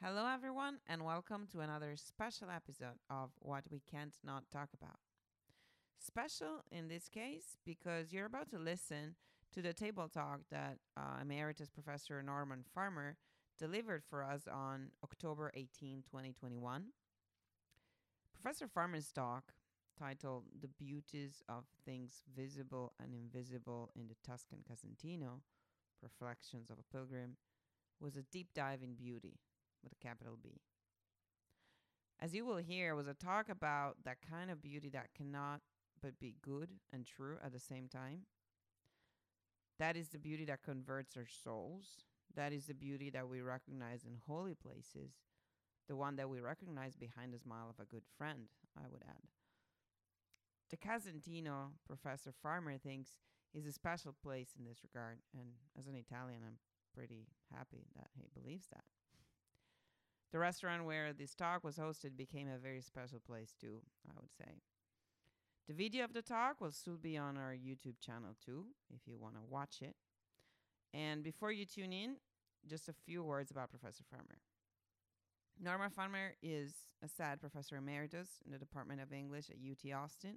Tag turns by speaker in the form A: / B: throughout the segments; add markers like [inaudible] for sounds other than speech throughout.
A: Hello, everyone, and welcome to another special episode of What We Can't Not Talk About. Special in this case because you're about to listen to the table talk that uh, Emeritus Professor Norman Farmer delivered for us on October 18, 2021. Professor Farmer's talk, titled The Beauties of Things Visible and Invisible in the Tuscan Casentino Reflections of a Pilgrim, was a deep dive in beauty with a capital B. As you will hear, was a talk about that kind of beauty that cannot but be good and true at the same time. That is the beauty that converts our souls. That is the beauty that we recognize in holy places, the one that we recognize behind the smile of a good friend, I would add. The Casentino, Professor Farmer thinks, is a special place in this regard, and as an Italian, I'm pretty happy that he believes that. The restaurant where this talk was hosted became a very special place too, I would say. The video of the talk will soon be on our YouTube channel too, if you want to watch it. And before you tune in, just a few words about Professor Farmer. Norman Farmer is a SAD professor emeritus in the Department of English at UT Austin,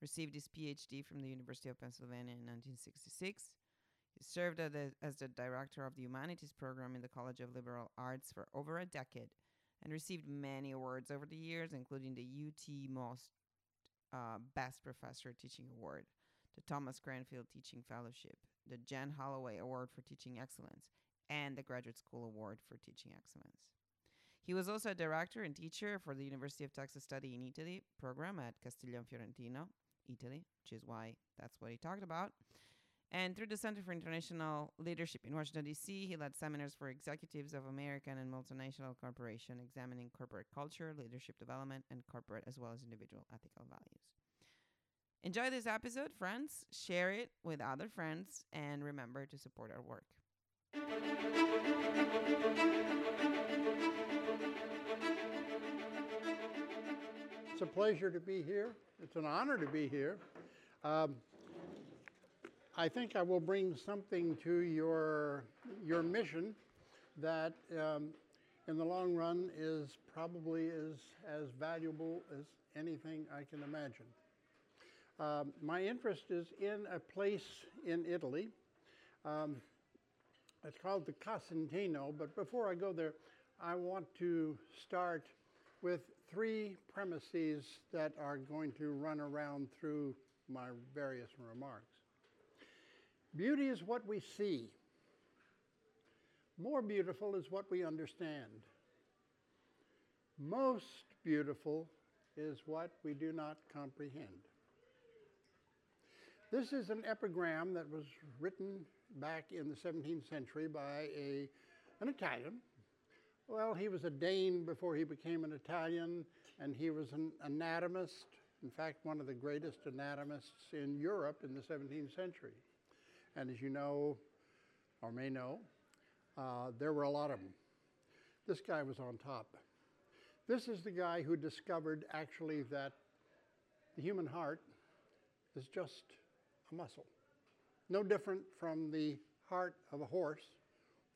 A: received his PhD from the University of Pennsylvania in 1966. He served as the, as the director of the humanities program in the College of Liberal Arts for over a decade and received many awards over the years, including the UT Most uh, Best Professor Teaching Award, the Thomas Cranfield Teaching Fellowship, the Jean Holloway Award for Teaching Excellence, and the Graduate School Award for Teaching Excellence. He was also a director and teacher for the University of Texas Study in Italy program at Castiglione Fiorentino, Italy, which is why that's what he talked about. And through the Center for International Leadership in Washington, D.C., he led seminars for executives of American and multinational corporations examining corporate culture, leadership development, and corporate as well as individual ethical values. Enjoy this episode, friends. Share it with other friends, and remember to support our work.
B: It's a pleasure to be here. It's an honor to be here. Um, I think I will bring something to your, your mission that um, in the long run is probably as, as valuable as anything I can imagine. Um, my interest is in a place in Italy. Um, it's called the Casentino, but before I go there, I want to start with three premises that are going to run around through my various remarks. Beauty is what we see. More beautiful is what we understand. Most beautiful is what we do not comprehend. This is an epigram that was written back in the 17th century by a, an Italian. Well, he was a Dane before he became an Italian, and he was an anatomist, in fact, one of the greatest anatomists in Europe in the 17th century. And as you know, or may know, uh, there were a lot of them. This guy was on top. This is the guy who discovered actually that the human heart is just a muscle. No different from the heart of a horse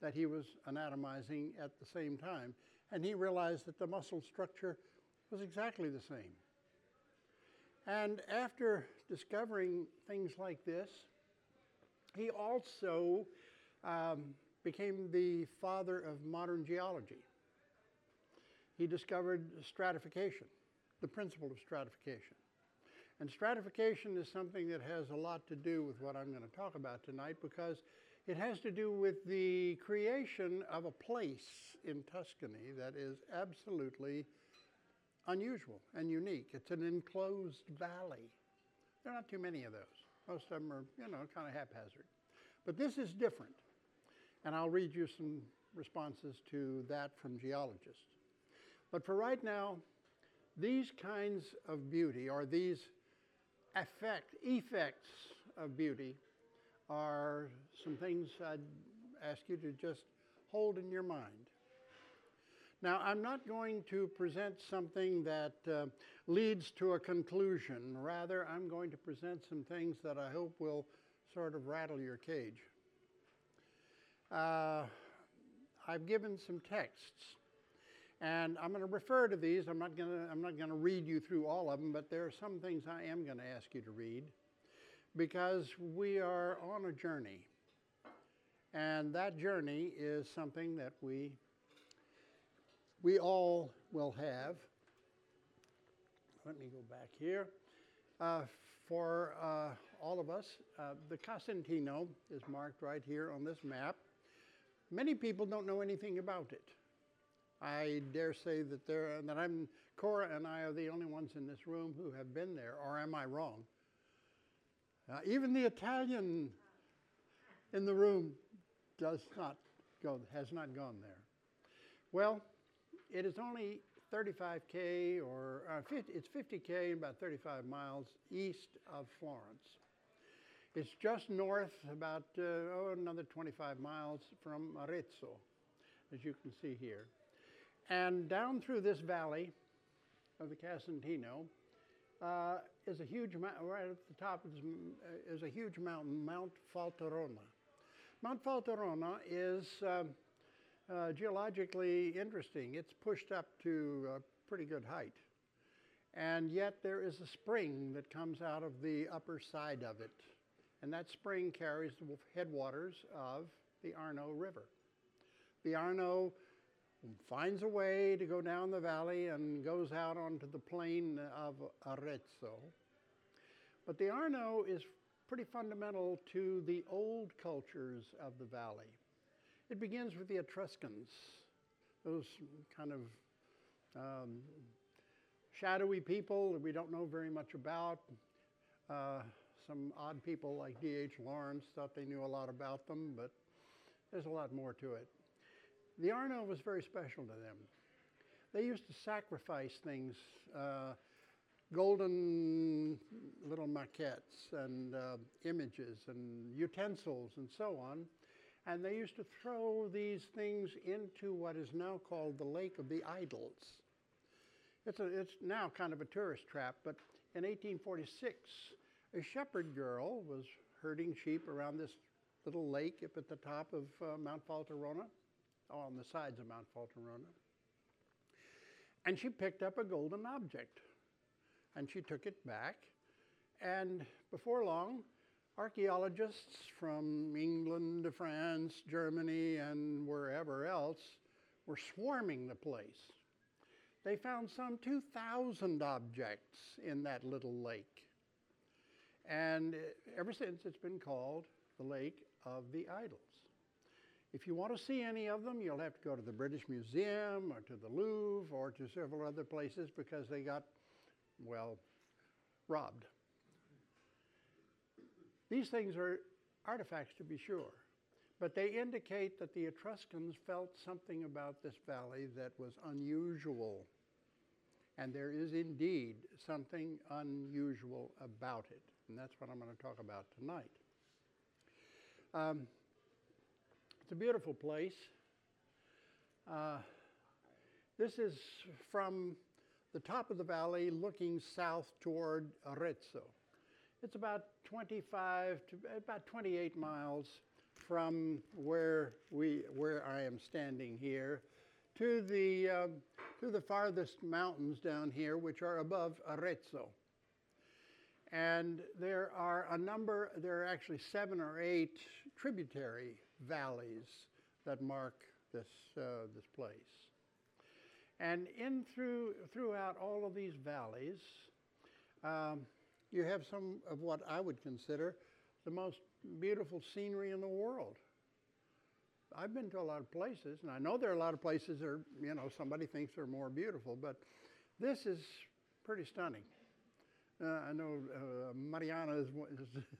B: that he was anatomizing at the same time. And he realized that the muscle structure was exactly the same. And after discovering things like this, he also um, became the father of modern geology. He discovered stratification, the principle of stratification. And stratification is something that has a lot to do with what I'm going to talk about tonight because it has to do with the creation of a place in Tuscany that is absolutely unusual and unique. It's an enclosed valley. There are not too many of those. Most of them are, you know, kind of haphazard. But this is different. And I'll read you some responses to that from geologists. But for right now, these kinds of beauty, or these effect, effects of beauty, are some things I'd ask you to just hold in your mind. Now, I'm not going to present something that uh, leads to a conclusion. Rather, I'm going to present some things that I hope will sort of rattle your cage. Uh, I've given some texts. And I'm going to refer to these. I'm not going to, I'm not going to read you through all of them, but there are some things I am going to ask you to read because we are on a journey. And that journey is something that we, we all will have. Let me go back here. Uh, for uh, all of us, uh, the Casentino is marked right here on this map. Many people don't know anything about it. I dare say that there that I'm Cora and I are the only ones in this room who have been there, or am I wrong? Uh, even the Italian in the room does not go, has not gone there. Well, it is only 35k or uh, 50, it's 50k and about 35 miles east of Florence. It's just north, about uh, oh, another 25 miles from Arezzo, as you can see here. And down through this valley of the Casentino uh, is a huge mountain, right at the top is, uh, is, a huge mountain, Mount Falterona. Mount Falterona is um, uh, geologically interesting. It's pushed up to a pretty good height. And yet there is a spring that comes out of the upper side of it. And that spring carries the headwaters of the Arno River. The Arno finds a way to go down the valley and goes out onto the plain of Arezzo. But the Arno is pretty fundamental to the old cultures of the valley. It begins with the Etruscans, those kind of um, shadowy people that we don't know very much about. Uh, some odd people like D.H. Lawrence thought they knew a lot about them, but there's a lot more to it. The Arno was very special to them. They used to sacrifice things, uh, golden little maquettes and uh, images and utensils and so on. And they used to throw these things into what is now called the Lake of the Idols. It's, a, it's now kind of a tourist trap, but in 1846, a shepherd girl was herding sheep around this little lake up at the top of uh, Mount Falterona on the sides of Mount Falterona. And she picked up a golden object and she took it back. And before long, archaeologists from England to France, Germany, and wherever else were swarming the place. They found some 2,000 objects in that little lake. And ever since, it's been called the Lake of the Idols. If you want to see any of them, you'll have to go to the British Museum or to the Louvre or to several other places because they got, well, robbed. These things are artifacts to be sure, but they indicate that the Etruscans felt something about this valley that was unusual. And there is indeed something unusual about it. And that's what I'm going to talk about tonight. Um, it's a beautiful place. Uh, this is from the top of the valley looking south toward Arezzo. It's about 25 to about 28 miles from where we where I am standing here to the um, to the farthest mountains down here, which are above Arezzo. And there are a number, there are actually seven or eight tributary valleys that mark this, uh, this place. And in through, throughout all of these valleys, um, you have some of what I would consider the most beautiful scenery in the world. I've been to a lot of places, and I know there are a lot of places that are, you know, somebody thinks they're more beautiful, but this is pretty stunning. Uh, I know uh, Mariana is,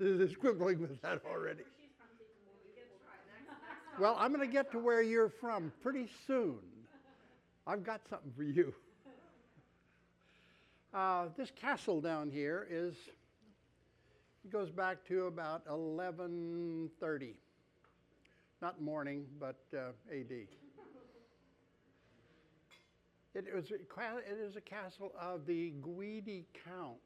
B: is, [laughs] is quibbling with that already. Well, I'm going to get to where you're from pretty soon. I've got something for you. Uh, this castle down here is, it goes back to about 1130. Not morning, but uh, AD. It, was, it is a castle of the Guidi counts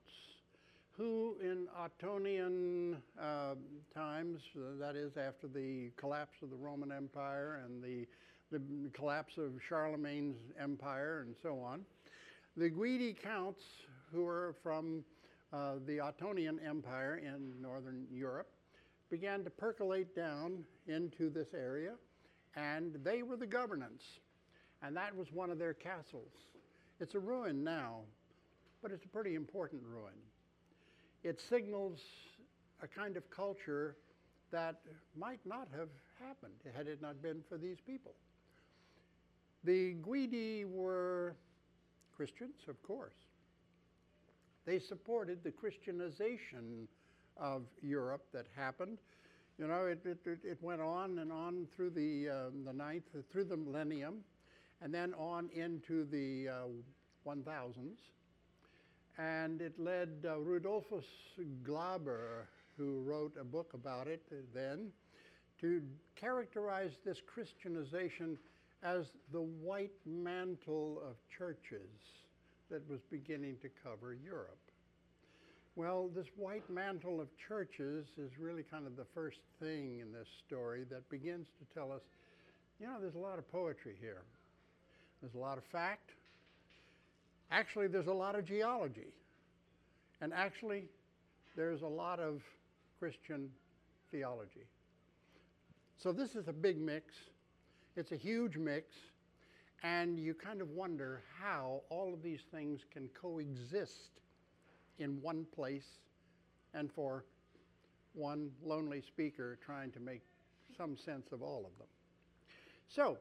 B: who in Ottonian uh, times, uh, that is after the collapse of the Roman Empire and the, the collapse of Charlemagne's empire and so on. The Guidi counts, who were from uh, the Ottonian Empire in northern Europe, began to percolate down into this area, and they were the governance, and that was one of their castles. It's a ruin now, but it's a pretty important ruin. It signals a kind of culture that might not have happened had it not been for these people. The Guidi were Christians, of course. They supported the Christianization of Europe that happened. You know, it, it, it went on and on through the, uh, the ninth, through the millennium, and then on into the uh, 1000s. And it led uh, Rudolphus Glaber, who wrote a book about it then, to characterize this Christianization as the white mantle of churches that was beginning to cover Europe. Well, this white mantle of churches is really kind of the first thing in this story that begins to tell us, you know, there's a lot of poetry here. There's a lot of fact. Actually, there's a lot of geology. And actually, there's a lot of Christian theology. So this is a big mix. It's a huge mix. And you kind of wonder how all of these things can coexist in one place and for one lonely speaker trying to make some sense of all of them. So,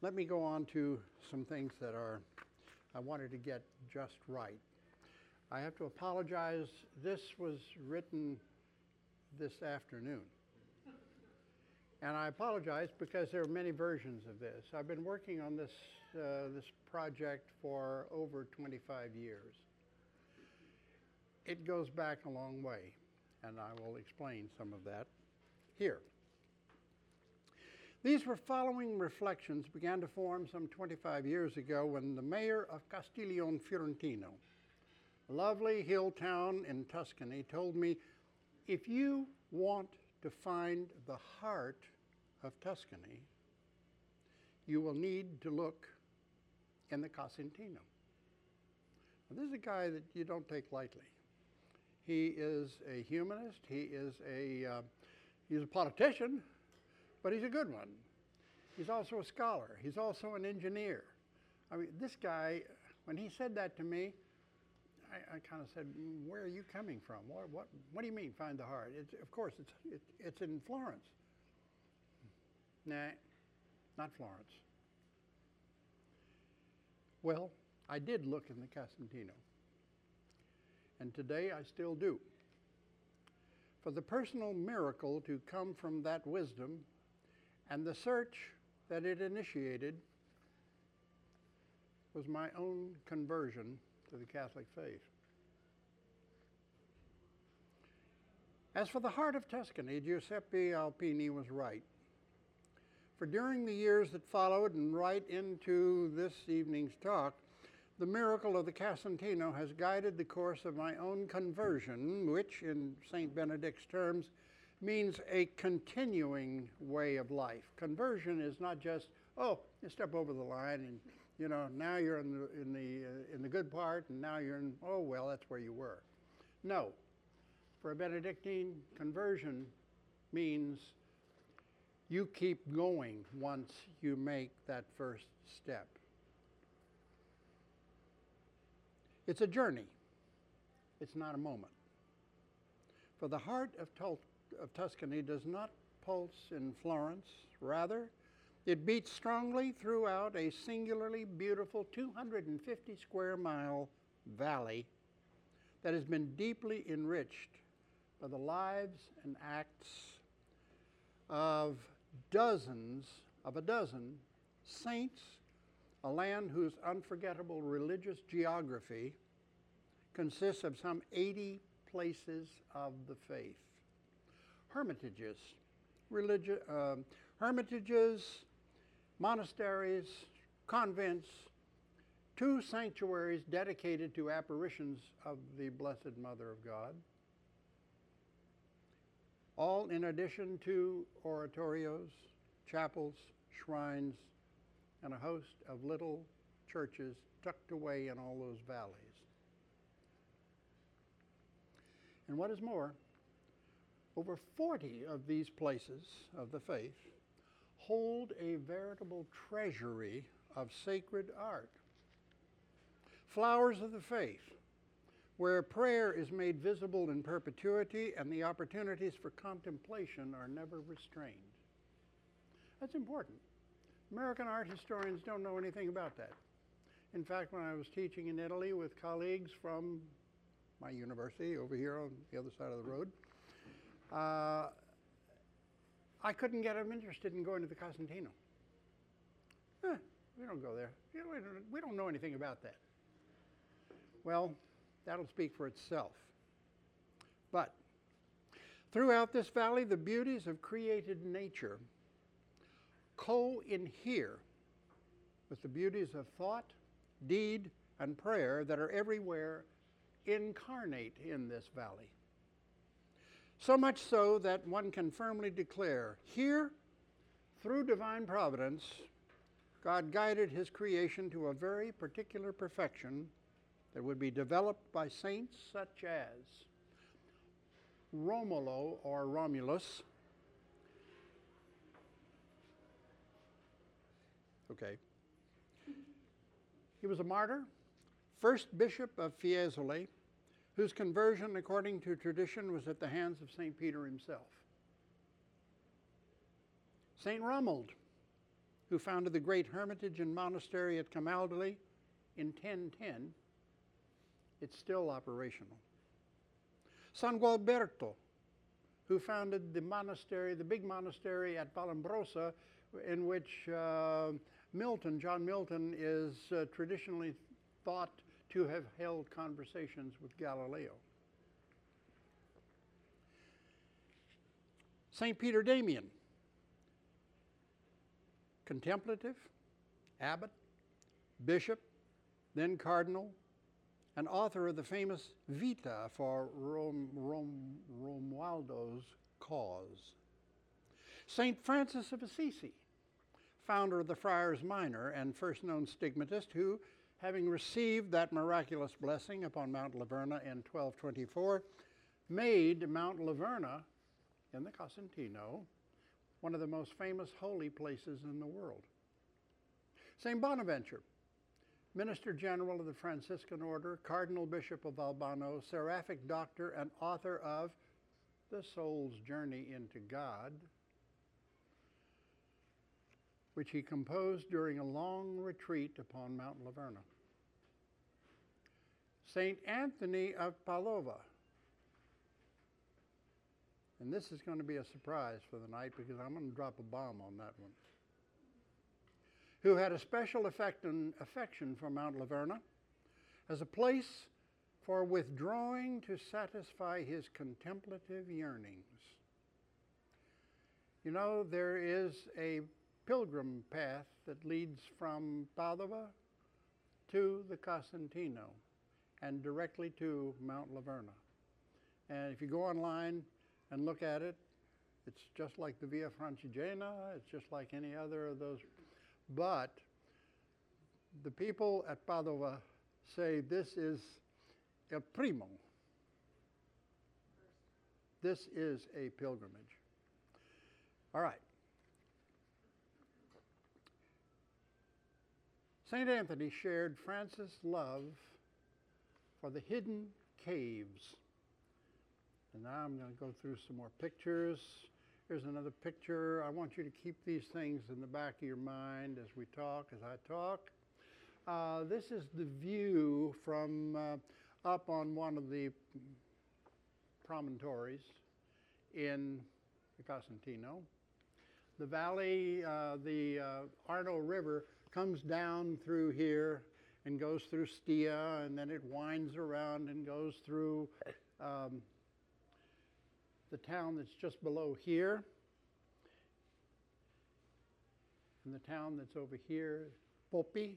B: let me go on to some things that are I wanted to get just right. I have to apologize. This was written this afternoon. And I apologize because there are many versions of this. I've been working on this, uh, this project for over 25 years. It goes back a long way, and I will explain some of that here. These were following reflections began to form some 25 years ago when the mayor of Castiglione Fiorentino, a lovely hill town in Tuscany, told me if you want to find the heart of Tuscany, you will need to look in the Casentino. Now, this is a guy that you don't take lightly. He is a humanist. He is a uh, he's a politician, but he's a good one. He's also a scholar. He's also an engineer. I mean, this guy, when he said that to me, I, I kind of said, "Where are you coming from? What, what, what do you mean, find the heart? It's, of course, it's, it, it's in Florence. Nah, not Florence. Well, I did look in the Casentino, and today I still do. For the personal miracle to come from that wisdom and the search that it initiated was my own conversion to the Catholic faith. As for the heart of Tuscany, Giuseppe Alpini was right. For during the years that followed and right into this evening's talk, the miracle of the Casentino has guided the course of my own conversion, which, in St. Benedict's terms, means a continuing way of life. Conversion is not just, oh, you step over the line and, you know, now you're in the, in the, uh, in the good part and now you're in, oh, well, that's where you were. No. For a Benedictine, conversion means you keep going once you make that first step. It's a journey, it's not a moment. For the heart of, Tul- of Tuscany does not pulse in Florence, rather, it beats strongly throughout a singularly beautiful 250 square mile valley that has been deeply enriched by the lives and acts of dozens of a dozen saints, a land whose unforgettable religious geography consists of some 80 places of the faith. Hermitages, religi- uh, hermitages, monasteries, convents, two sanctuaries dedicated to apparitions of the Blessed Mother of God, all in addition to oratorios, chapels, shrines, and a host of little churches tucked away in all those valleys. And what is more, over 40 of these places of the faith hold a veritable treasury of sacred art. Flowers of the faith, where prayer is made visible in perpetuity and the opportunities for contemplation are never restrained. That's important. American art historians don't know anything about that. In fact, when I was teaching in Italy with colleagues from my university over here on the other side of the road, uh, I couldn't get them interested in going to the Casentino. Eh, we don't go there. We don't know anything about that. Well, that'll speak for itself. But throughout this valley, the beauties of created nature co inhere with the beauties of thought, deed, and prayer that are everywhere incarnate in this valley. So much so that one can firmly declare here, through divine providence, God guided his creation to a very particular perfection that would be developed by saints such as Romulo or Romulus. Okay. He was a martyr, first bishop of Fiesole, whose conversion, according to tradition, was at the hands of St. Peter himself. St. Romuald, who founded the great hermitage and monastery at Camaldoli in 1010, it's still operational. San Gualberto, who founded the monastery, the big monastery at Vallombrosa, in which uh, Milton, John Milton, is uh, traditionally thought to have held conversations with Galileo. St. Peter Damian, contemplative, abbot, bishop, then cardinal, and author of the famous Vita for Rom, Rom, Romualdo's cause. St. Francis of Assisi, founder of the Friars Minor and first known stigmatist who, having received that miraculous blessing upon Mount Laverna in 1224, made Mount Laverna in the Casentino one of the most famous holy places in the world. St. Bonaventure, Minister General of the Franciscan Order, Cardinal Bishop of Albano, seraphic doctor, and author of The Soul's Journey into God, which he composed during a long retreat upon Mount Laverna. St. Anthony of Padova. And this is going to be a surprise for the night because I'm going to drop a bomb on that one. Who had a special affection for Mount Laverna as a place for withdrawing to satisfy his contemplative yearnings. You know, there is a pilgrim path that leads from Padova to the Casentino and directly to Mount Laverna. And if you go online and look at it, it's just like the Via Francigena, it's just like any other of those. But the people at Padova say this is el primo. This is a pilgrimage. All right. St. Anthony shared Francis' love for the hidden caves. And now I'm going to go through some more pictures. Here's another picture. I want you to keep these things in the back of your mind as we talk, as I talk. Uh, this is the view from uh, up on one of the promontories in the Casentino. The valley, uh, the uh, Arno River comes down through here and goes through Stia, and then it winds around and goes through um, the town that's just below here, and the town that's over here, Poppi.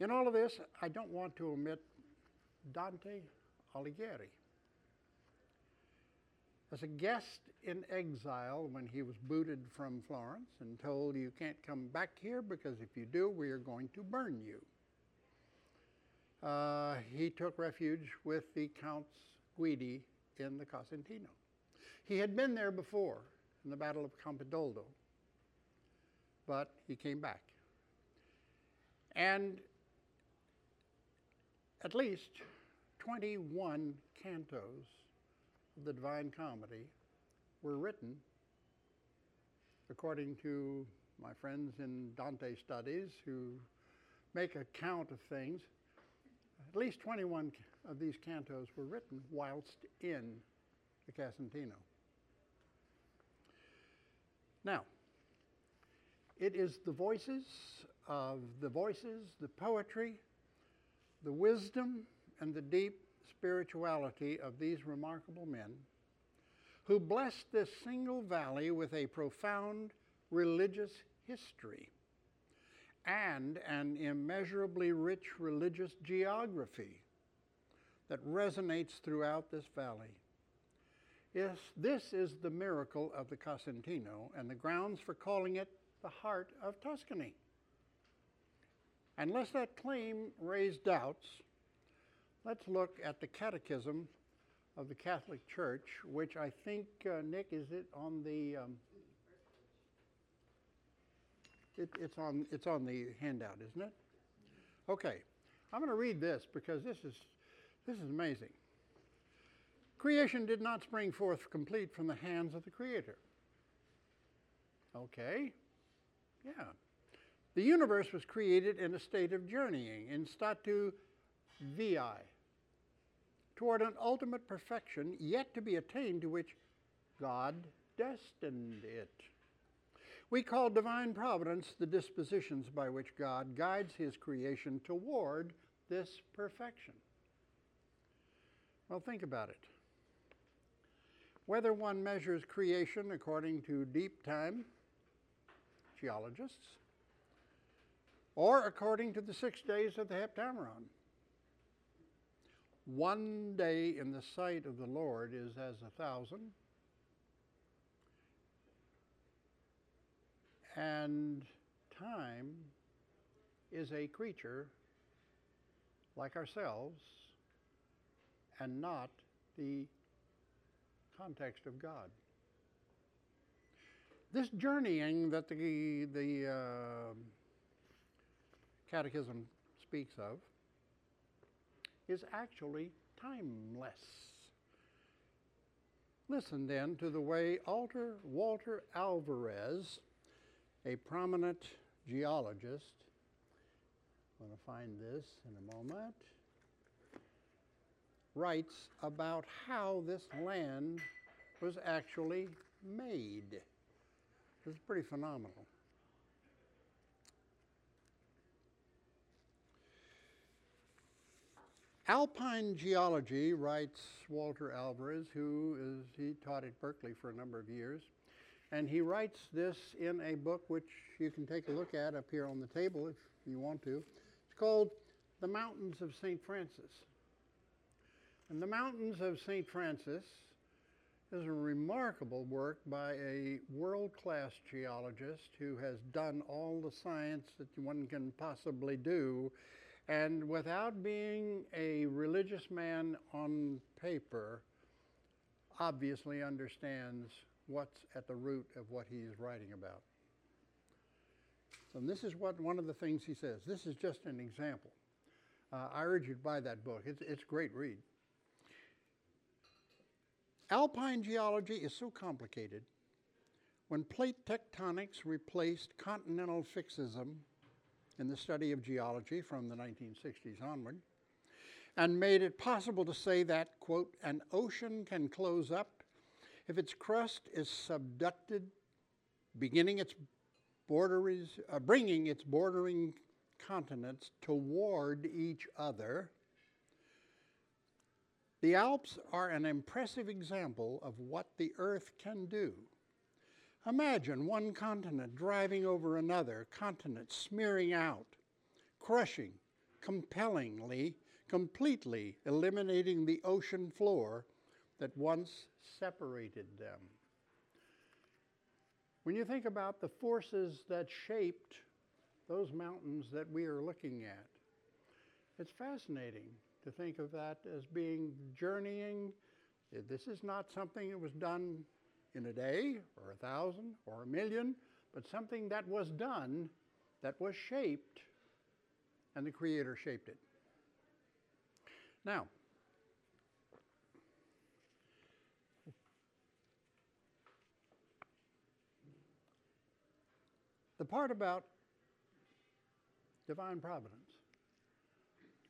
B: In all of this, I don't want to omit Dante Alighieri. As a guest in exile when he was booted from Florence and told, You can't come back here because if you do, we are going to burn you. Uh, he took refuge with the Counts Guidi in the Casentino. He had been there before in the Battle of Campaldino, but he came back. And at least 21 cantos the Divine Comedy were written, according to my friends in Dante studies who make a count of things. At least 21 of these cantos were written whilst in the Casentino. Now, it is the voices of the voices, the poetry, the wisdom, and the deep spirituality of these remarkable men who blessed this single valley with a profound religious history and an immeasurably rich religious geography that resonates throughout this valley. Yes, this is the miracle of the Casentino and the grounds for calling it the heart of Tuscany. Unless that claim raised doubts, let's look at the Catechism of the Catholic Church, which I think, uh, Nick, is it on the? Um, it, it's on it's on the handout, isn't it? Okay, I'm going to read this because this is this is amazing. Creation did not spring forth complete from the hands of the Creator. Okay, yeah. The universe was created in a state of journeying, in statu viae, toward an ultimate perfection yet to be attained to which God destined it. We call divine providence the dispositions by which God guides his creation toward this perfection. Well, think about it. Whether one measures creation according to deep time, geologists, or according to the six days of the Heptameron, one day in the sight of the Lord is as a thousand, and time is a creature like ourselves and not the context of God. This journeying that the, the uh, Catechism speaks of is actually timeless. Listen then to the way Alter Walter Alvarez, a prominent geologist, I'm going to find this in a moment, writes about how this land was actually made. It's pretty phenomenal. Alpine geology, writes Walter Alvarez, who is, he taught at Berkeley for a number of years. And he writes this in a book which you can take a look at up here on the table if you want to. It's called The Mountains of St. Francis. And the Mountains of St. Francis is a remarkable work by a world class geologist who has done all the science that one can possibly do and without being a religious man on paper, obviously understands what's at the root of what he is writing about. And this is what one of the things he says. This is just an example. Uh, I urge you to buy that book. It's, it's a great read. Alpine geology is so complicated. When plate tectonics replaced continental fixism in the study of geology from the 1960s onward, and made it possible to say that, quote, an ocean can close up if its crust is subducted, beginning its borders, uh, bringing its bordering continents toward each other. The Alps are an impressive example of what the Earth can do Imagine one continent driving over another continent, smearing out, crushing, compellingly, completely eliminating the ocean floor that once separated them. When you think about the forces that shaped those mountains that we are looking at, it's fascinating to think of that as being journeying. This is not something that was done in a day or a thousand or a million, but something that was done, that was shaped, and the Creator shaped it. Now, the part about divine providence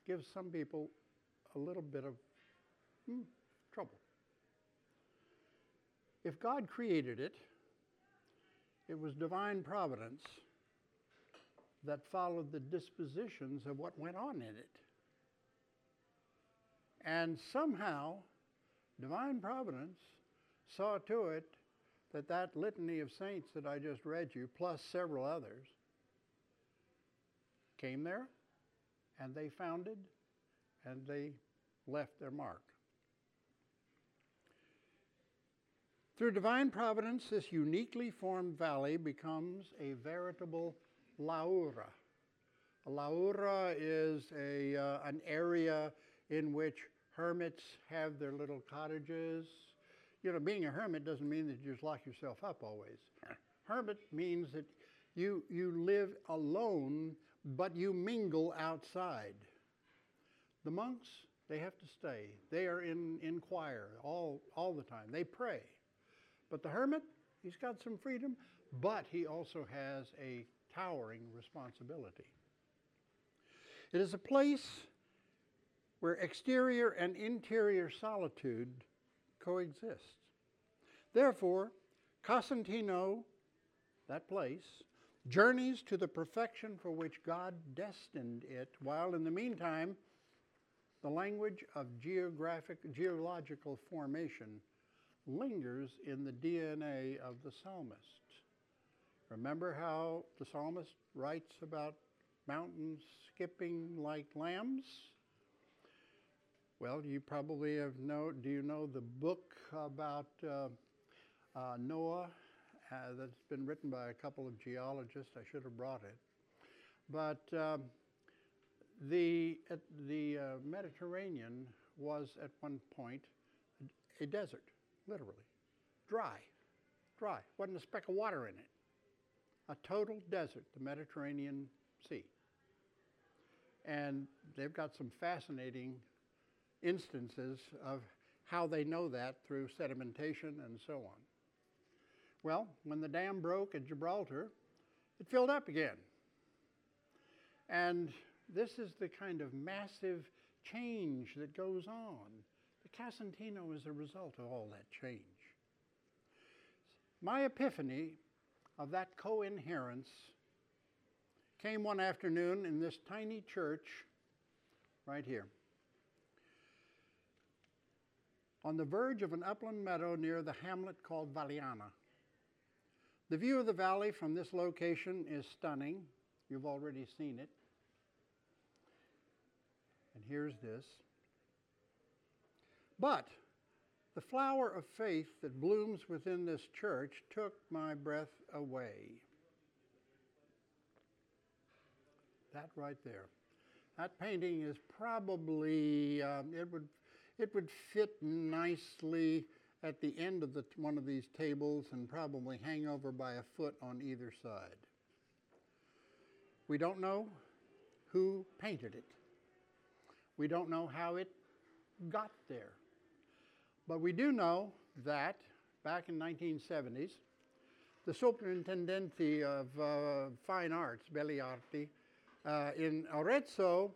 B: gives some people a little bit of hmm, trouble. If God created it, it was divine providence that followed the dispositions of what went on in it. And somehow, divine providence saw to it that that litany of saints that I just read you, plus several others, came there and they founded and they left their mark. Through divine providence, this uniquely formed valley becomes a veritable laura. A laura is a, uh, an area in which hermits have their little cottages. You know, being a hermit doesn't mean that you just lock yourself up always. Hermit means that you, you live alone, but you mingle outside. The monks, they have to stay. They are in, in choir all, all the time. They pray. But the hermit, he's got some freedom, but he also has a towering responsibility. It is a place where exterior and interior solitude coexist. Therefore, Casentino, that place, journeys to the perfection for which God destined it, while in the meantime, the language of geographic, geological formation lingers in the DNA of the psalmist. Remember how the psalmist writes about mountains skipping like lambs? Well, you probably have know. Do you know the book about uh, uh, Noah uh, that's been written by a couple of geologists? I should have brought it, but um, the the uh, Mediterranean was at one point a desert literally. Dry, dry. Wasn't a speck of water in it. A total desert, the Mediterranean Sea. And they've got some fascinating instances of how they know that through sedimentation and so on. Well, when the dam broke at Gibraltar, it filled up again. And this is the kind of massive change that goes on Casentino is a result of all that change. My epiphany of that co inherence came one afternoon in this tiny church right here. On the verge of an upland meadow near the hamlet called Valiana. The view of the valley from this location is stunning. You've already seen it. And here's this. But the flower of faith that blooms within this church took my breath away. That right there. That painting is probably, um, it, would, it would fit nicely at the end of the, one of these tables and probably hang over by a foot on either side. We don't know who painted it. We don't know how it got there. But we do know that back in 1970s, the Superintendency of uh, Fine Arts, Belle Arti, uh, in Arezzo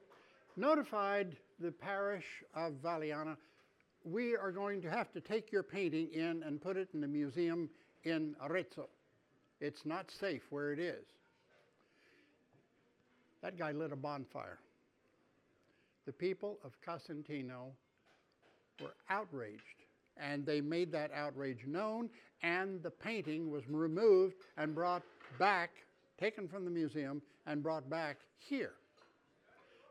B: notified the parish of Valiana, we are going to have to take your painting in and put it in the museum in Arezzo. It's not safe where it is. That guy lit a bonfire. The people of Casentino were outraged and they made that outrage known, and the painting was removed and brought back, taken from the museum, and brought back here.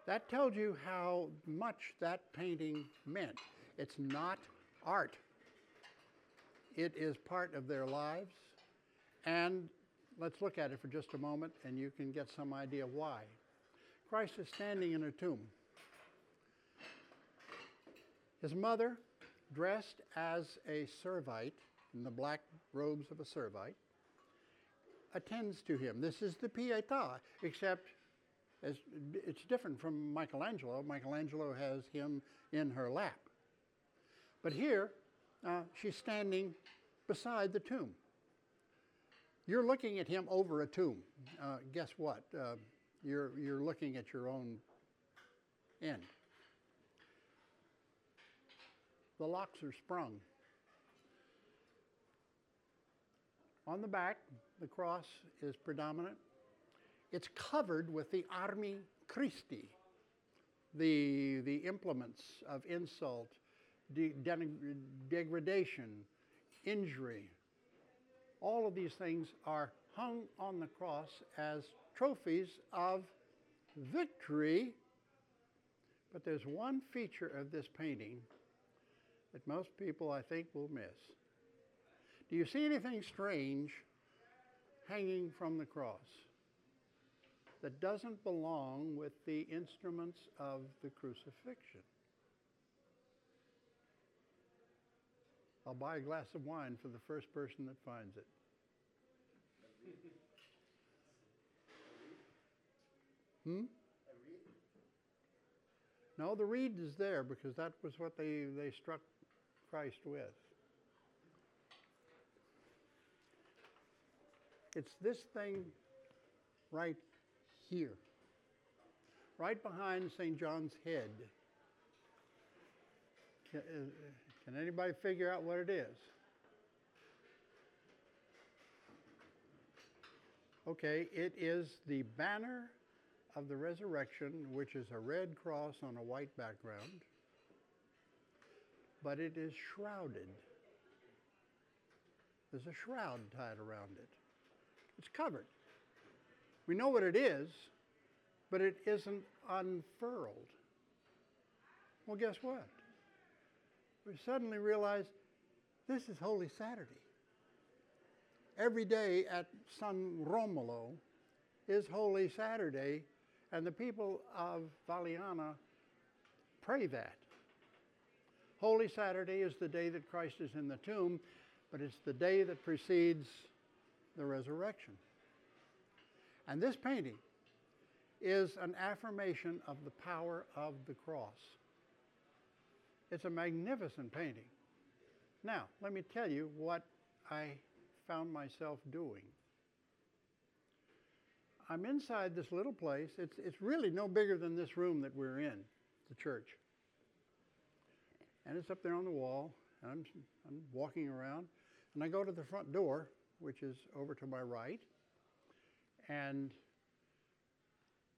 B: That tells you how much that painting meant. It's not art, it is part of their lives. And let's look at it for just a moment and you can get some idea why. Christ is standing in a tomb. His mother, dressed as a servite in the black robes of a servite, attends to him. This is the Pietà, except as it's different from Michelangelo. Michelangelo has him in her lap. But here, uh, she's standing beside the tomb. You're looking at him over a tomb. Uh, guess what? Uh, you're, you're looking at your own end. The locks are sprung. On the back, the cross is predominant. It's covered with the arma Christi, the, the implements of insult, de- degradation, injury. All of these things are hung on the cross as trophies of victory. But there's one feature of this painting that most people, I think, will miss. Do you see anything strange hanging from the cross that doesn't belong with the instruments of the crucifixion? I'll buy a glass of wine for the first person that finds it. Hmm? No, the reed is there because that was what they, they struck Christ with. It's this thing right here, right behind St. John's head. Uh, can anybody figure out what it is? Okay, it is the banner of the resurrection, which is a red cross on a white background, but it is shrouded. There's a shroud tied around it. It's covered. We know what it is, but it isn't unfurled. Well, guess what? We suddenly realize this is Holy Saturday. Every day at San Romolo is Holy Saturday, and the people of Valiana pray that. Holy Saturday is the day that Christ is in the tomb, but it's the day that precedes the resurrection. And this painting is an affirmation of the power of the cross. It's a magnificent painting. Now, let me tell you what I found myself doing. I'm inside this little place. It's, it's really no bigger than this room that we're in, the church. And it's up there on the wall. I'm, I'm walking around. And I go to the front door, which is over to my right. And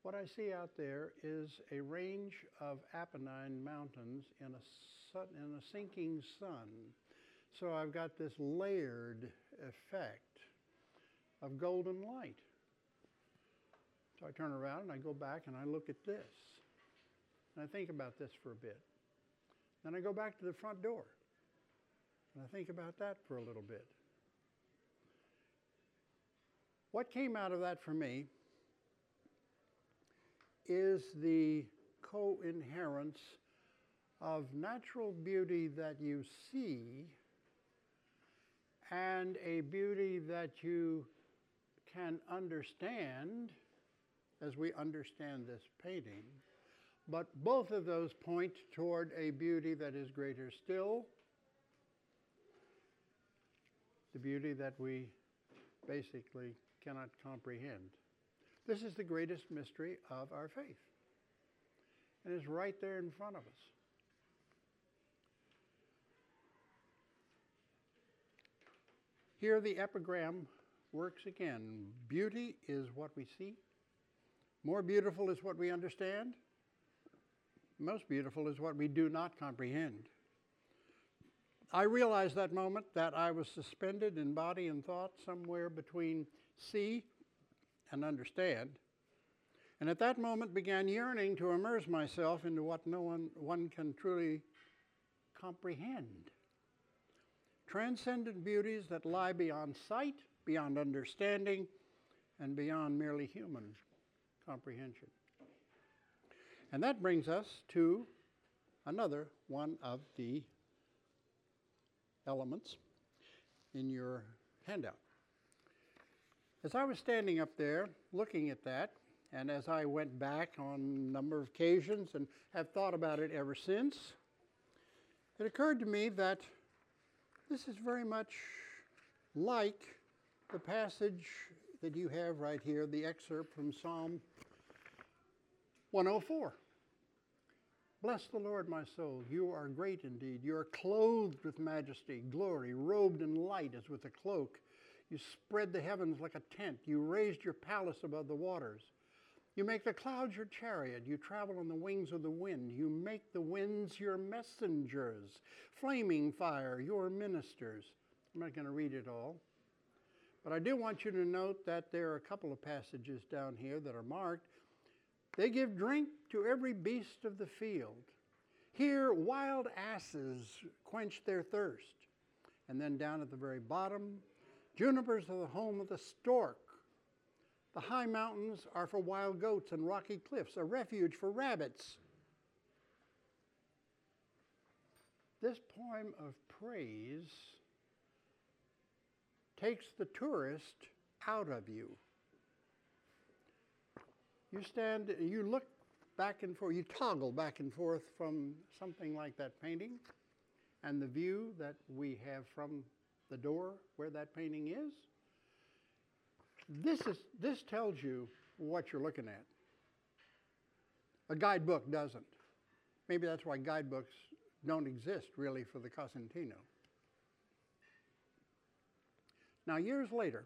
B: what I see out there is a range of Apennine mountains in a, in a sinking sun. So I've got this layered effect of golden light. So I turn around and I go back and I look at this. And I think about this for a bit. Then I go back to the front door and I think about that for a little bit. What came out of that for me is the co inherence of natural beauty that you see and a beauty that you can understand as we understand this painting. But both of those point toward a beauty that is greater still, the beauty that we basically cannot comprehend. This is the greatest mystery of our faith. And it's right there in front of us. Here the epigram works again. Beauty is what we see. More beautiful is what we understand. Most beautiful is what we do not comprehend. I realized that moment that I was suspended in body and thought somewhere between see and understand and at that moment began yearning to immerse myself into what no one, one can truly comprehend. Transcendent beauties that lie beyond sight, beyond understanding, and beyond merely human comprehension. And that brings us to another one of the elements in your handout. As I was standing up there looking at that, and as I went back on a number of occasions and have thought about it ever since, it occurred to me that this is very much like the passage that you have right here, the excerpt from Psalm 104. Bless the Lord, my soul. You are great indeed. You are clothed with majesty, glory, robed in light as with a cloak. You spread the heavens like a tent. You raised your palace above the waters. You make the clouds your chariot. You travel on the wings of the wind. You make the winds your messengers. Flaming fire, your ministers. I'm not going to read it all. But I do want you to note that there are a couple of passages down here that are marked they give drink to every beast of the field. Here, wild asses quench their thirst. And then down at the very bottom, junipers are the home of the stork. The high mountains are for wild goats, and rocky cliffs a refuge for rabbits. This poem of praise takes the tourist out of you. You stand, you look back and forth, you toggle back and forth from something like that painting and the view that we have from the door where that painting is. This, is, this tells you what you're looking at. A guidebook doesn't. Maybe that's why guidebooks don't exist really for the Casentino. Now, years later,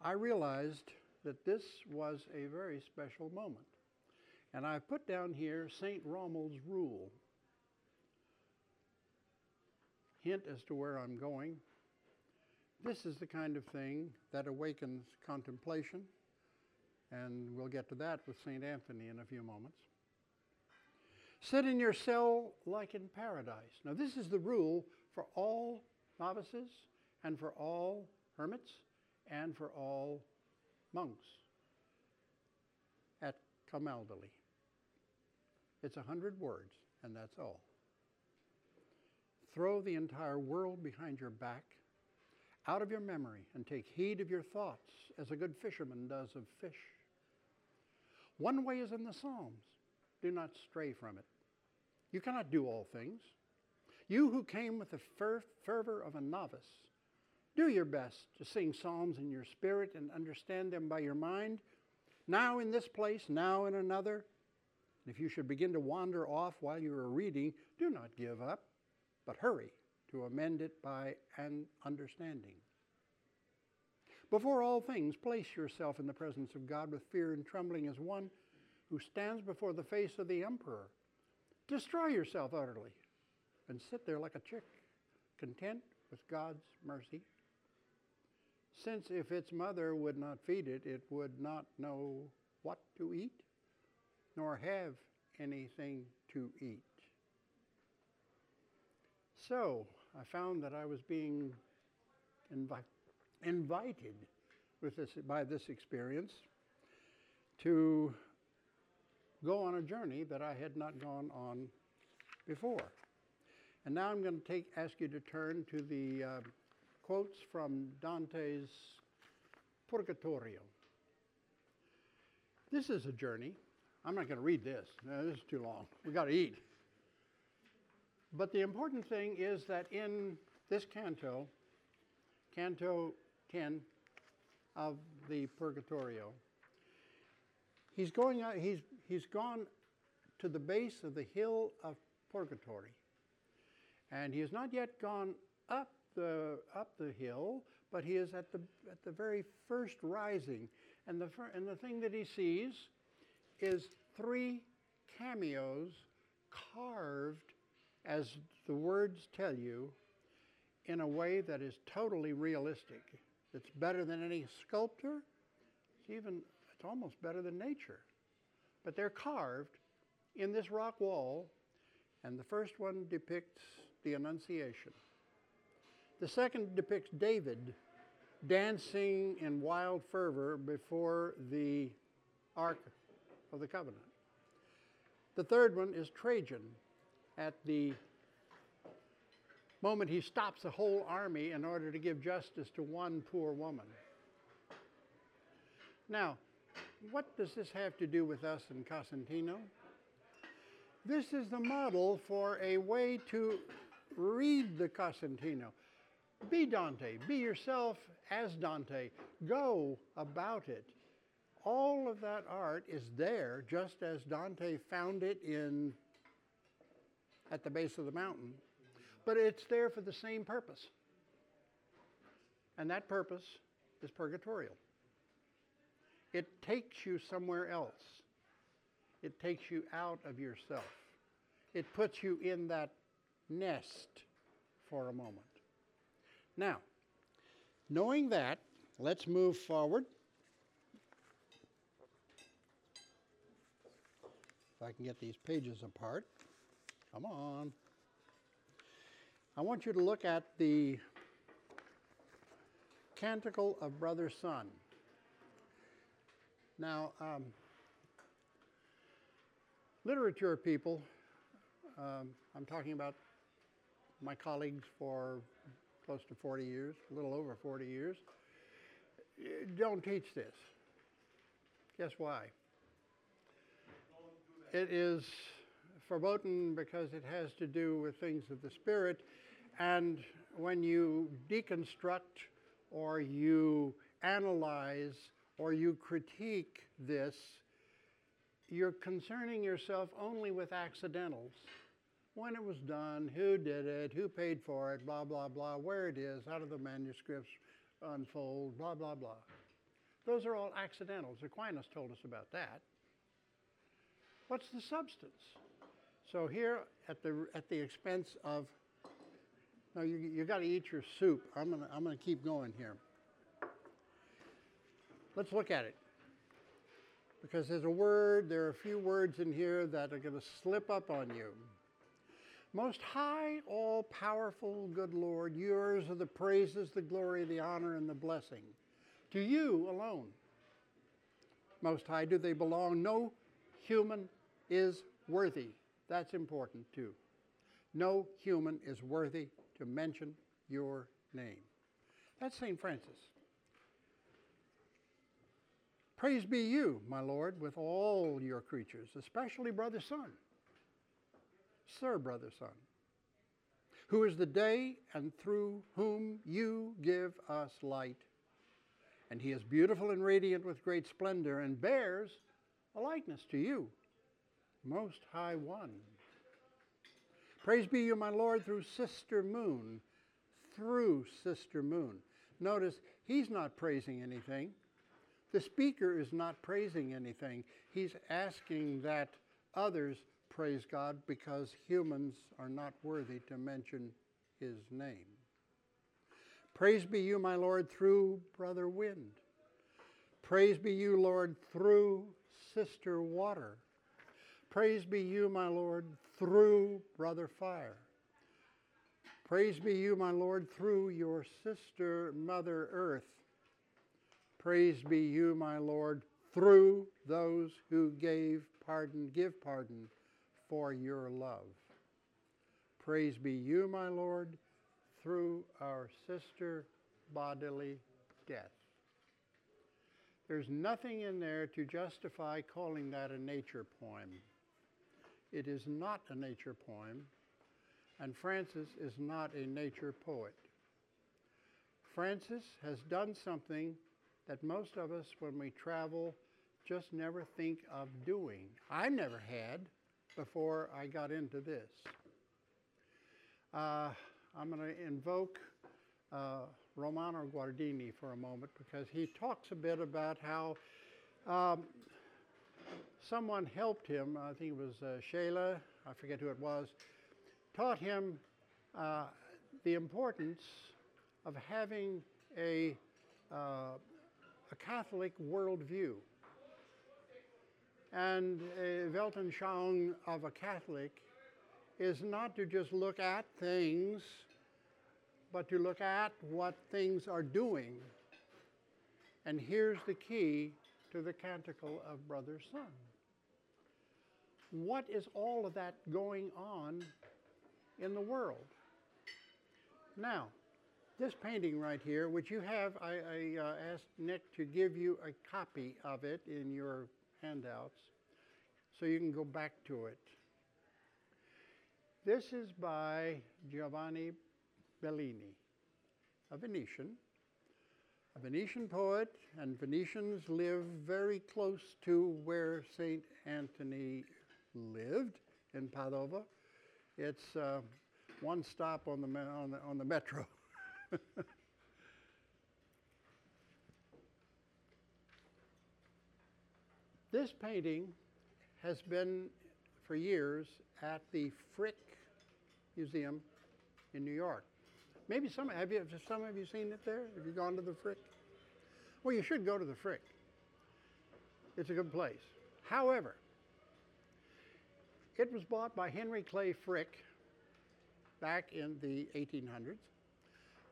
B: I realized that this was a very special moment. And I've put down here St. Romuald's rule. Hint as to where I'm going. This is the kind of thing that awakens contemplation, and we'll get to that with St. Anthony in a few moments. Sit in your cell like in paradise. Now, this is the rule for all novices and for all hermits and for all monks at Camaldoli. It's a hundred words, and that's all. Throw the entire world behind your back, out of your memory, and take heed of your thoughts, as a good fisherman does of fish. One way is in the Psalms. Do not stray from it. You cannot do all things. You who came with the fervor of a novice do your best to sing psalms in your spirit and understand them by your mind, now in this place, now in another. If you should begin to wander off while you are reading, do not give up, but hurry to amend it by an understanding. Before all things, place yourself in the presence of God with fear and trembling as one who stands before the face of the emperor. Destroy yourself utterly and sit there like a chick, content with God's mercy since if its mother would not feed it, it would not know what to eat, nor have anything to eat. So I found that I was being invi- invited with this, by this experience to go on a journey that I had not gone on before. And now I'm going to take, ask you to turn to the uh, quotes from Dante's Purgatorio. This is a journey. I'm not going to read this. No, this is too long. We got to eat. But the important thing is that in this canto, Canto 10 of the Purgatorio, he's going out, he's, he's gone to the base of the hill of Purgatory. And he has not yet gone up the, up the hill, but he is at the, at the very first rising. And the, and the thing that he sees is three cameos carved, as the words tell you, in a way that is totally realistic. It's better than any sculptor. It's even it's almost better than nature. But they're carved in this rock wall, and the first one depicts the Annunciation. The second depicts David dancing in wild fervor before the Ark of the Covenant. The third one is Trajan at the moment he stops the whole army in order to give justice to one poor woman. Now, what does this have to do with us in Casentino? This is the model for a way to read the Casentino. Be Dante, be yourself as Dante. Go about it. All of that art is there just as Dante found it in at the base of the mountain, but it's there for the same purpose. And that purpose is purgatorial. It takes you somewhere else. It takes you out of yourself. It puts you in that nest for a moment. Now, knowing that, let's move forward. If I can get these pages apart. Come on. I want you to look at the Canticle of Brother Sun. Now, um, literature people, um, I'm talking about my colleagues for close to 40 years, a little over 40 years, don't teach this. Guess why? It is verboten because it has to do with things of the spirit, and when you deconstruct or you analyze or you critique this, you're concerning yourself only with accidentals. When it was done, who did it, who paid for it, blah, blah, blah, where it is, how do the manuscripts unfold, blah, blah, blah. Those are all accidentals. Aquinas told us about that. What's the substance? So here, at the, at the expense of, no, you, you got to eat your soup. I'm going to I'm gonna keep going here. Let's look at it. Because there's a word, there are a few words in here that are going to slip up on you. Most high, all powerful, good Lord, yours are the praises, the glory, the honor, and the blessing. To you alone. Most high do they belong. No human is worthy. That's important too. No human is worthy to mention your name. That's St. Francis. Praise be you, my Lord, with all your creatures, especially Brother Sun, Sir Brother Sun, who is the day and through whom you give us light. And he is beautiful and radiant with great splendor and bears a likeness to you, Most High One. Praise be you, my Lord, through Sister Moon, through Sister Moon. Notice he's not praising anything. The speaker is not praising anything. He's asking that others praise God because humans are not worthy to mention his name. Praise be you, my Lord, through Brother Wind. Praise be you, Lord, through Sister Water. Praise be you, my Lord, through Brother Fire. Praise be you, my Lord, through your sister, Mother Earth. Praise be you, my Lord, through those who gave pardon, give pardon for your love. Praise be you, my Lord, through our sister bodily death. There's nothing in there to justify calling that a nature poem. It is not a nature poem, and Francis is not a nature poet. Francis has done something that most of us, when we travel, just never think of doing. I never had before I got into this. Uh, I'm going to invoke uh, Romano Guardini for a moment because he talks a bit about how um, someone helped him. I think it was uh, Scheler, I forget who it was, taught him uh, the importance of having a uh, a Catholic worldview. And a Weltanschauung of a Catholic is not to just look at things, but to look at what things are doing. And here's the key to the canticle of Brother Sun. What is all of that going on in the world? Now, this painting right here, which you have, I, I uh, asked Nick to give you a copy of it in your handouts so you can go back to it. This is by Giovanni Bellini, a Venetian, a Venetian poet, and Venetians live very close to where St. Anthony lived in Padova. It's uh, one stop on the, on the, on the metro. [laughs] this painting has been for years at the Frick Museum in New York. Maybe some have you have some of you seen it there? Have you gone to the Frick? Well, you should go to the Frick. It's a good place. However, it was bought by Henry Clay Frick back in the 1800s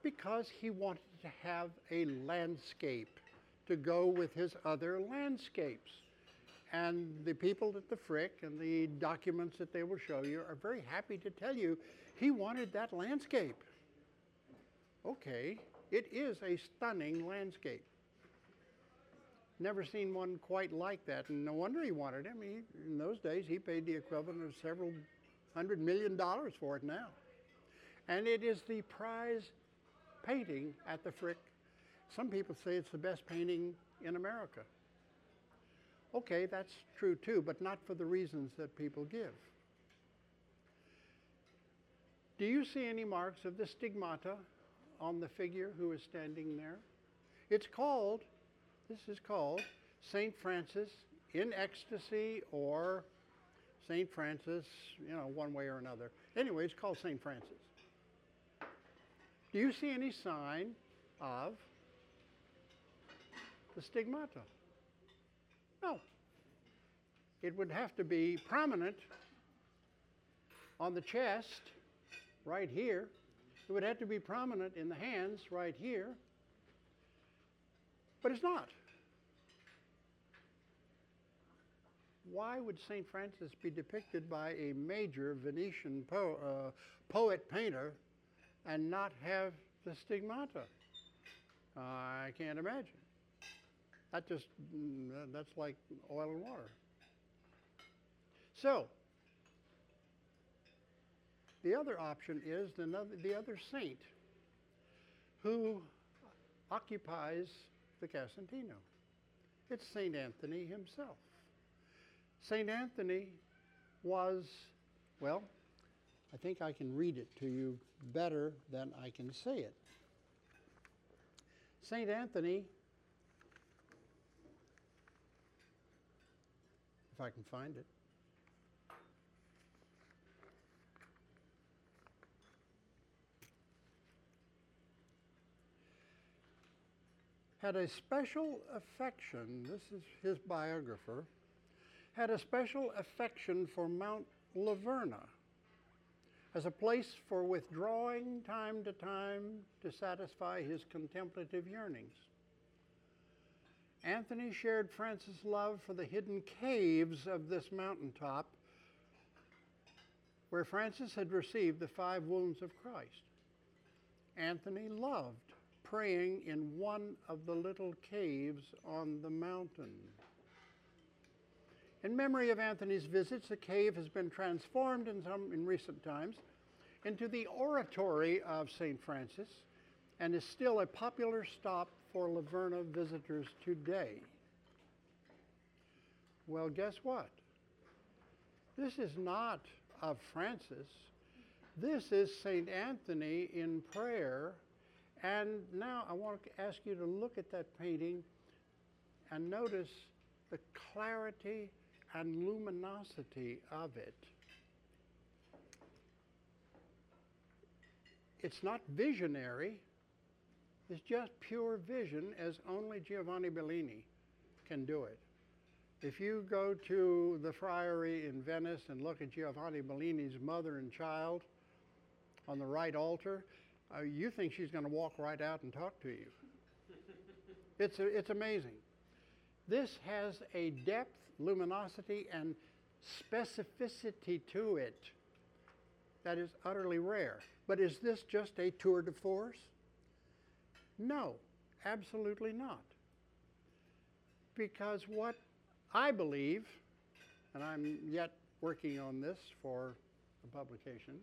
B: because he wanted to have a landscape to go with his other landscapes. And the people at the Frick and the documents that they will show you are very happy to tell you he wanted that landscape. Okay, it is a stunning landscape. Never seen one quite like that, and no wonder he wanted it. I mean, in those days, he paid the equivalent of several hundred million dollars for it now. And it is the prize painting at the Frick. Some people say it's the best painting in America. Okay, that's true too, but not for the reasons that people give. Do you see any marks of the stigmata on the figure who is standing there? It's called, this is called St. Francis in ecstasy or St. Francis, you know, one way or another. Anyway, it's called St. Francis. Do you see any sign of the stigmata? No. It would have to be prominent on the chest, right here. It would have to be prominent in the hands, right here. But it's not. Why would St. Francis be depicted by a major Venetian po- uh, poet painter and not have the stigmata? I can't imagine. That just, mm, that's like oil and water. So, the other option is the other, the other saint who occupies the Casentino. It's St. Anthony himself. St. Anthony was, well, I think I can read it to you better than I can say it. St. Anthony, if I can find it, had a special affection, this is his biographer, had a special affection for Mount Laverna as a place for withdrawing time to time to satisfy his contemplative yearnings. Anthony shared Francis' love for the hidden caves of this mountaintop where Francis had received the five wounds of Christ. Anthony loved praying in one of the little caves on the mountain. In memory of Anthony's visits, the cave has been transformed in, some, in recent times into the oratory of St. Francis and is still a popular stop for Laverna visitors today. Well, guess what? This is not of Francis. This is St. Anthony in prayer and now I want to ask you to look at that painting and notice the clarity and luminosity of it. It's not visionary, it's just pure vision as only Giovanni Bellini can do it. If you go to the friary in Venice and look at Giovanni Bellini's mother and child on the right altar, uh, you think she's going to walk right out and talk to you. it's, a, it's amazing. This has a depth, luminosity, and specificity to it that is utterly rare. But is this just a tour de force? No, absolutely not. Because what I believe, and I'm yet working on this for a publication,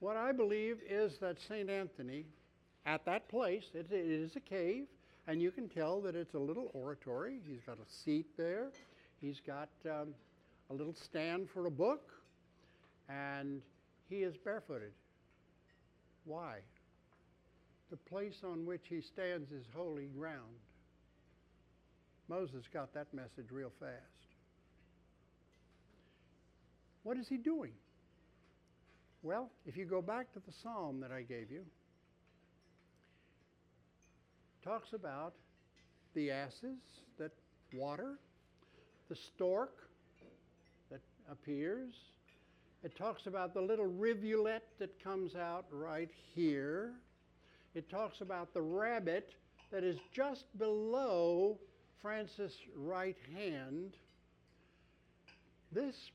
B: what I believe is that St. Anthony, at that place, it, it is a cave, and you can tell that it's a little oratory. He's got a seat there, he's got um, a little stand for a book, and he is barefooted. Why? The place on which he stands is holy ground. Moses got that message real fast. What is he doing? Well, if you go back to the psalm that I gave you, talks about the asses that water, the stork that appears. It talks about the little rivulet that comes out right here. It talks about the rabbit that is just below Francis' right hand. This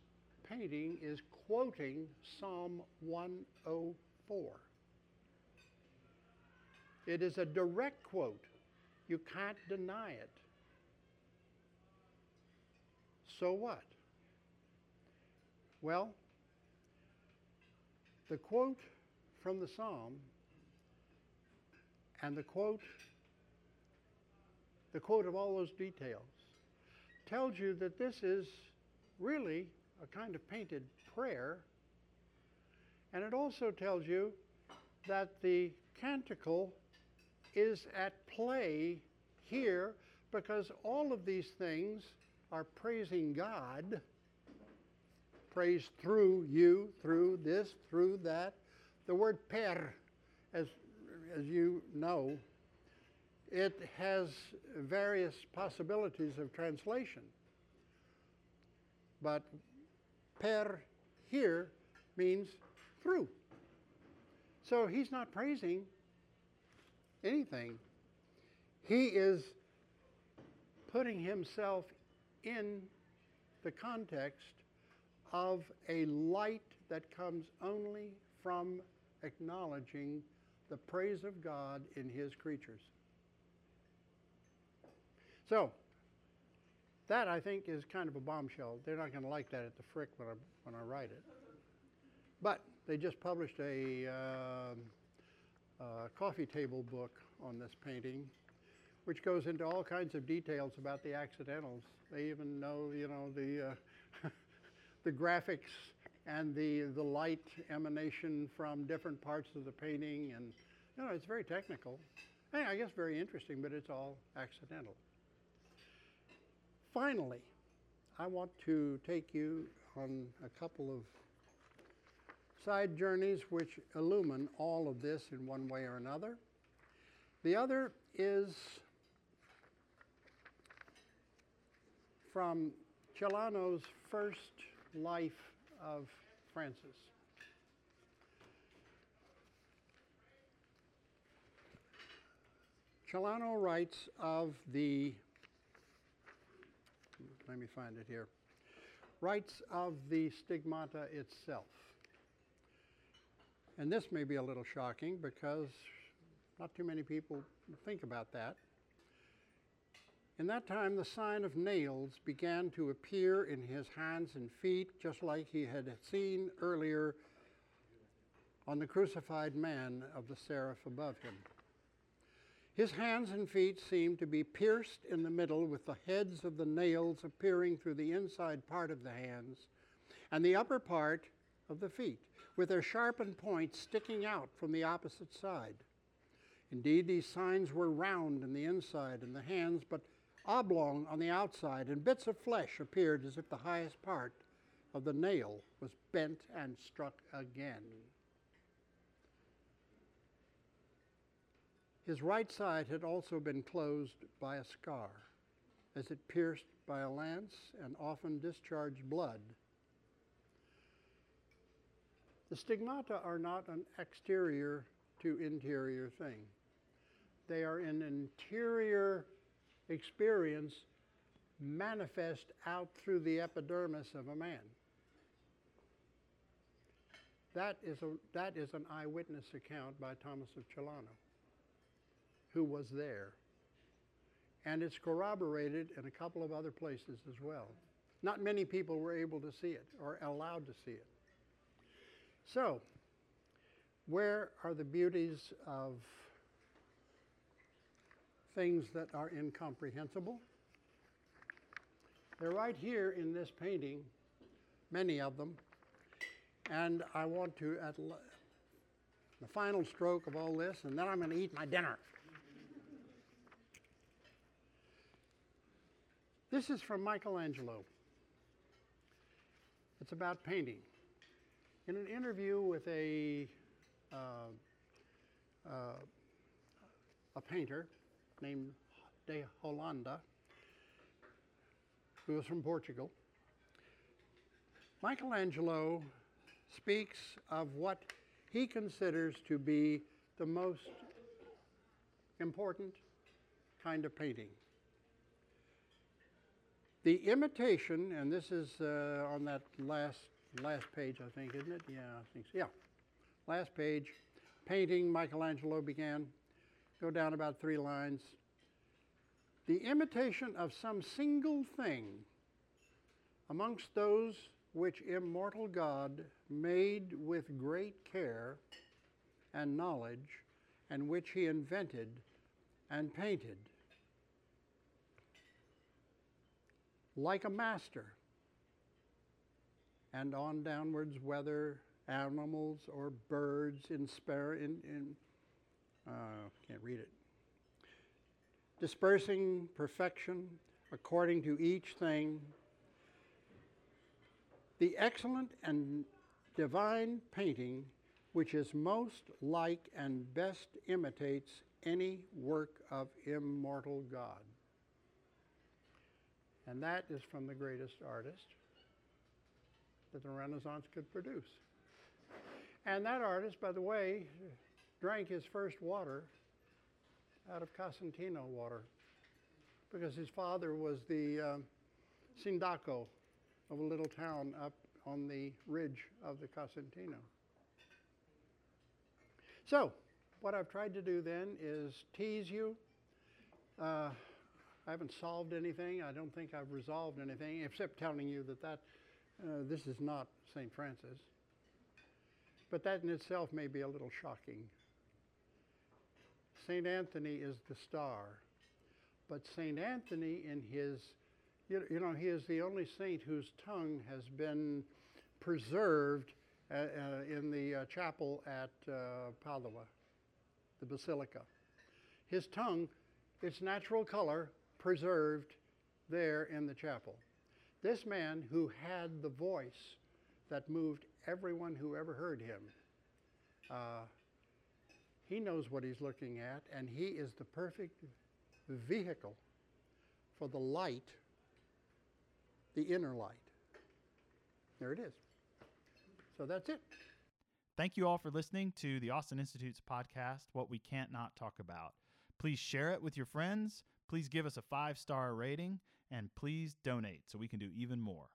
B: painting is quoting Psalm 104. It is a direct quote. You can't deny it. So what? Well, the quote from the psalm and the quote the quote of all those details tells you that this is really a kind of painted prayer and it also tells you that the canticle is at play here because all of these things are praising God. Praise through you, through this, through that. The word per, as, as you know, it has various possibilities of translation. But per here means through. So he's not praising anything. He is putting himself in the context of a light that comes only from acknowledging the praise of God in his creatures. So, that I think is kind of a bombshell. They're not going to like that at the Frick when I, when I write it. But they just published a. Uh, coffee table book on this painting, which goes into all kinds of details about the accidentals. They even know, you know, the uh, [laughs] the graphics and the the light emanation from different parts of the painting, and you know, it's very technical. And I guess very interesting, but it's all accidental. Finally, I want to take you on a couple of side journeys which illumine all of this in one way or another. The other is from Celano's first life of Francis. Celano writes of the, let me find it here, writes of the stigmata itself. And this may be a little shocking because not too many people think about that. In that time, the sign of nails began to appear in his hands and feet, just like he had seen earlier on the crucified man of the seraph above him. His hands and feet seemed to be pierced in the middle, with the heads of the nails appearing through the inside part of the hands and the upper part of the feet with their sharpened points sticking out from the opposite side. Indeed, these signs were round in the inside and the hands, but oblong on the outside, and bits of flesh appeared as if the highest part of the nail was bent and struck again. His right side had also been closed by a scar, as it pierced by a lance and often discharged blood. The stigmata are not an exterior to interior thing. They are an interior experience manifest out through the epidermis of a man. That is, a, that is an eyewitness account by Thomas of Celano, who was there. And it's corroborated in a couple of other places as well. Not many people were able to see it or allowed to see it. So, where are the beauties of things that are incomprehensible? They're right here in this painting, many of them. And I want to, at the final stroke of all this, and then I'm going to eat my dinner. This is from Michelangelo. It's about painting. In an interview with a, uh, uh, a painter named De Holanda, who was from Portugal, Michelangelo speaks of what he considers to be the most important kind of painting. The imitation, and this is uh, on that last last page, I think, isn't it? Yeah, I think so. Yeah, last page. Painting Michelangelo began. Go down about three lines. The imitation of some single thing amongst those which immortal God made with great care and knowledge, and which he invented and painted. Like a master, and on downwards, whether animals or birds in spare in, in uh, can't read it. Dispersing perfection according to each thing the excellent and divine painting which is most like and best imitates any work of immortal God. And that is from the greatest artist that the Renaissance could produce. And that artist, by the way, drank his first water out of Casentino water because his father was the um, sindaco of a little town up on the ridge of the Casentino. So, what I've tried to do then is tease you. Uh, I haven't solved anything. I don't think I've resolved anything, [laughs] except telling you that, that uh, this is not St. Francis. But that in itself may be a little shocking. St. Anthony is the star. But St. Anthony, in his you, know, he is the only saint whose tongue has been preserved uh, uh, in the uh, chapel at uh, Padua, the basilica. His tongue, its natural color, preserved there in the chapel. This man who had the voice that moved everyone who ever heard him, uh, he knows what he's looking at, and he is the perfect vehicle for the light the inner light. There it is. So that's it.
C: Thank you all for listening to the Austin Institute's podcast, What We Can't Not Talk About. Please share it with your friends. Please give us a five star rating and please donate so we can do even more.